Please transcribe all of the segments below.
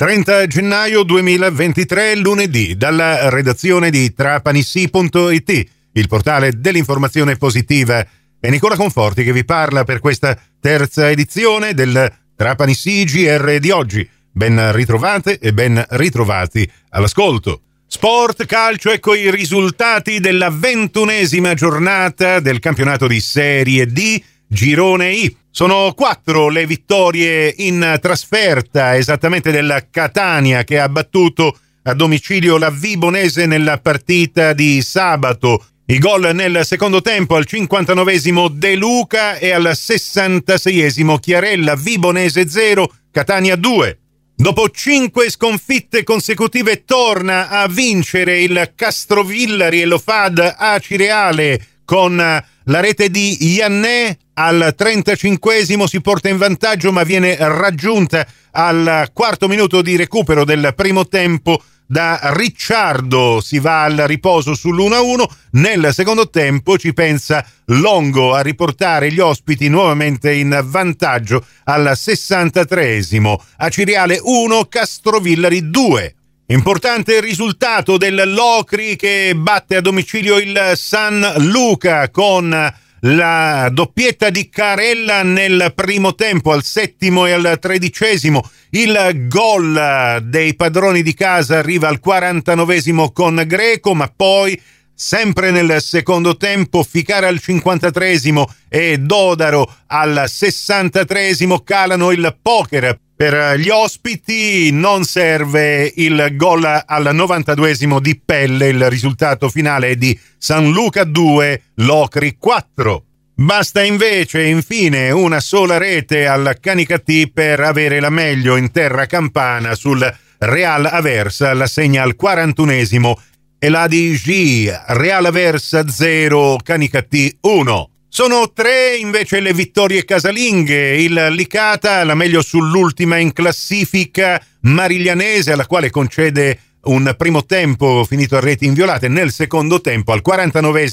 30 gennaio 2023, lunedì, dalla redazione di trapanissi.it, il portale dell'informazione positiva. È Nicola Conforti che vi parla per questa terza edizione del Trapanissi GR di oggi. Ben ritrovate e ben ritrovati all'ascolto. Sport, calcio, ecco i risultati della ventunesima giornata del campionato di Serie D Girone I. Sono quattro le vittorie in trasferta, esattamente della Catania che ha battuto a domicilio la Vibonese nella partita di sabato. I gol nel secondo tempo al 59esimo De Luca e al 66esimo Chiarella, Vibonese 0, Catania 2. Dopo cinque sconfitte consecutive torna a vincere il Castrovillari e lo fa ad Acireale con la rete di Iannè al 35 si porta in vantaggio ma viene raggiunta al quarto minuto di recupero del primo tempo da Ricciardo. Si va al riposo sull'1-1 nel secondo tempo ci pensa Longo a riportare gli ospiti nuovamente in vantaggio al 63esimo a Ciriale 1 Castrovillari 2 Importante risultato del Locri che batte a domicilio il San Luca con la doppietta di Carella nel primo tempo, al settimo e al tredicesimo. Il gol dei padroni di casa arriva al 49 con Greco, ma poi sempre nel secondo tempo Ficara al 53 e Dodaro al 63 calano il poker per gli ospiti non serve il gol al 92 di Pelle, il risultato finale è di San Luca 2, Locri 4. Basta invece, infine, una sola rete al Canicattì per avere la meglio in terra campana sul Real Aversa, la segna al 41 e la di G, Real Aversa 0, Canicattì 1. Sono tre invece le vittorie casalinghe, il Licata la meglio sull'ultima in classifica mariglianese alla quale concede un primo tempo finito a reti inviolate, nel secondo tempo al 49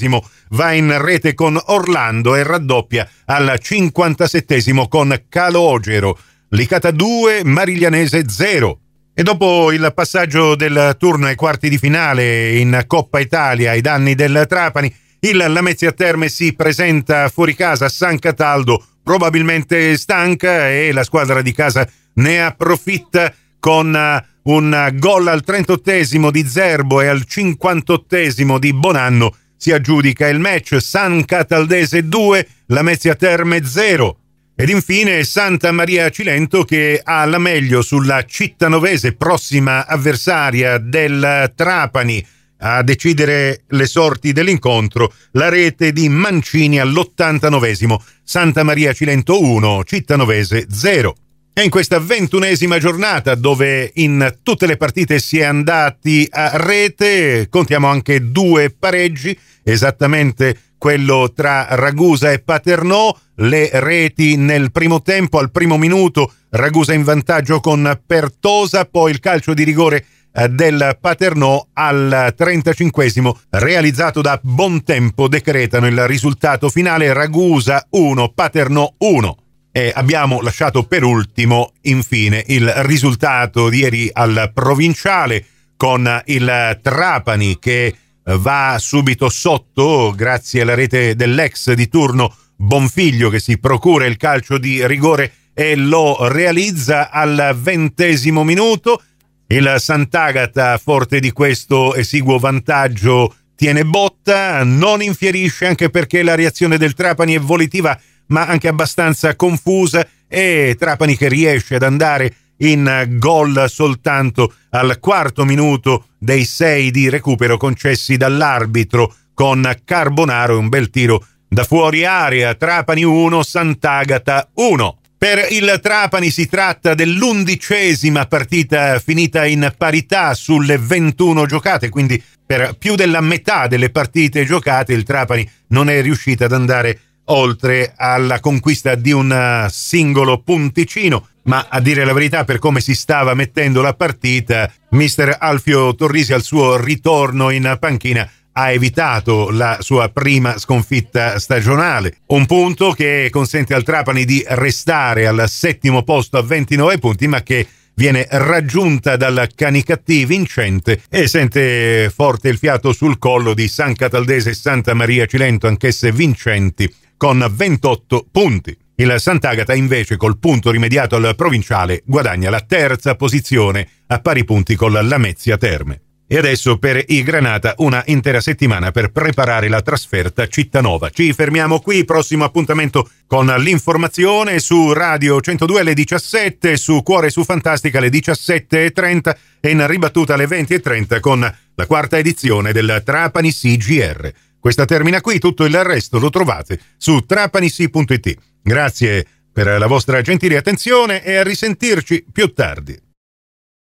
va in rete con Orlando e raddoppia al 57 con Calogero. Licata 2, Mariglianese 0. E dopo il passaggio del turno ai quarti di finale in Coppa Italia ai danni del Trapani, il Lamezia Terme si presenta fuori casa a San Cataldo, probabilmente stanca e la squadra di casa ne approfitta con eh, un gol al 38 di Zerbo e al 58 di Bonanno. Si aggiudica il match San Cataldese 2, Lamezia Terme 0. Ed infine Santa Maria Cilento che ha la meglio sulla cittanovese prossima avversaria del Trapani a decidere le sorti dell'incontro la rete di Mancini all'89 Santa Maria Cilento 1, Cittanovese 0. E in questa ventunesima giornata dove in tutte le partite si è andati a rete, contiamo anche due pareggi, esattamente quello tra Ragusa e Paternò, le reti nel primo tempo, al primo minuto, Ragusa in vantaggio con Pertosa, poi il calcio di rigore del Paternò al 35 realizzato da Bontempo decretano il risultato finale Ragusa 1 Paternò 1 e abbiamo lasciato per ultimo infine il risultato di ieri al provinciale con il Trapani che va subito sotto grazie alla rete dell'ex di turno Bonfiglio che si procura il calcio di rigore e lo realizza al ventesimo minuto il Sant'Agata, forte di questo esiguo vantaggio, tiene botta, non infierisce anche perché la reazione del Trapani è volitiva ma anche abbastanza confusa e Trapani che riesce ad andare in gol soltanto al quarto minuto dei sei di recupero concessi dall'arbitro con Carbonaro un bel tiro da fuori area Trapani 1 Sant'Agata 1 per il Trapani si tratta dell'undicesima partita finita in parità sulle 21 giocate, quindi per più della metà delle partite giocate il Trapani non è riuscito ad andare oltre alla conquista di un singolo punticino, ma a dire la verità per come si stava mettendo la partita, mister Alfio Torrisi al suo ritorno in panchina ha evitato la sua prima sconfitta stagionale. Un punto che consente al Trapani di restare al settimo posto a 29 punti, ma che viene raggiunta dalla Canicattì vincente e sente forte il fiato sul collo di San Cataldese e Santa Maria Cilento, anch'esse vincenti, con 28 punti. Il Sant'Agata invece col punto rimediato al provinciale guadagna la terza posizione a pari punti con la Lamezia Terme. E adesso per i Granata una intera settimana per preparare la trasferta a Cittanova. Ci fermiamo qui, prossimo appuntamento con l'informazione su Radio 102 alle 17, su Cuore su Fantastica alle 17.30 e in ribattuta alle 20.30 con la quarta edizione del Trapani CGR. Questa termina qui, tutto il resto lo trovate su trapanissi.it. Grazie per la vostra gentile attenzione e a risentirci più tardi.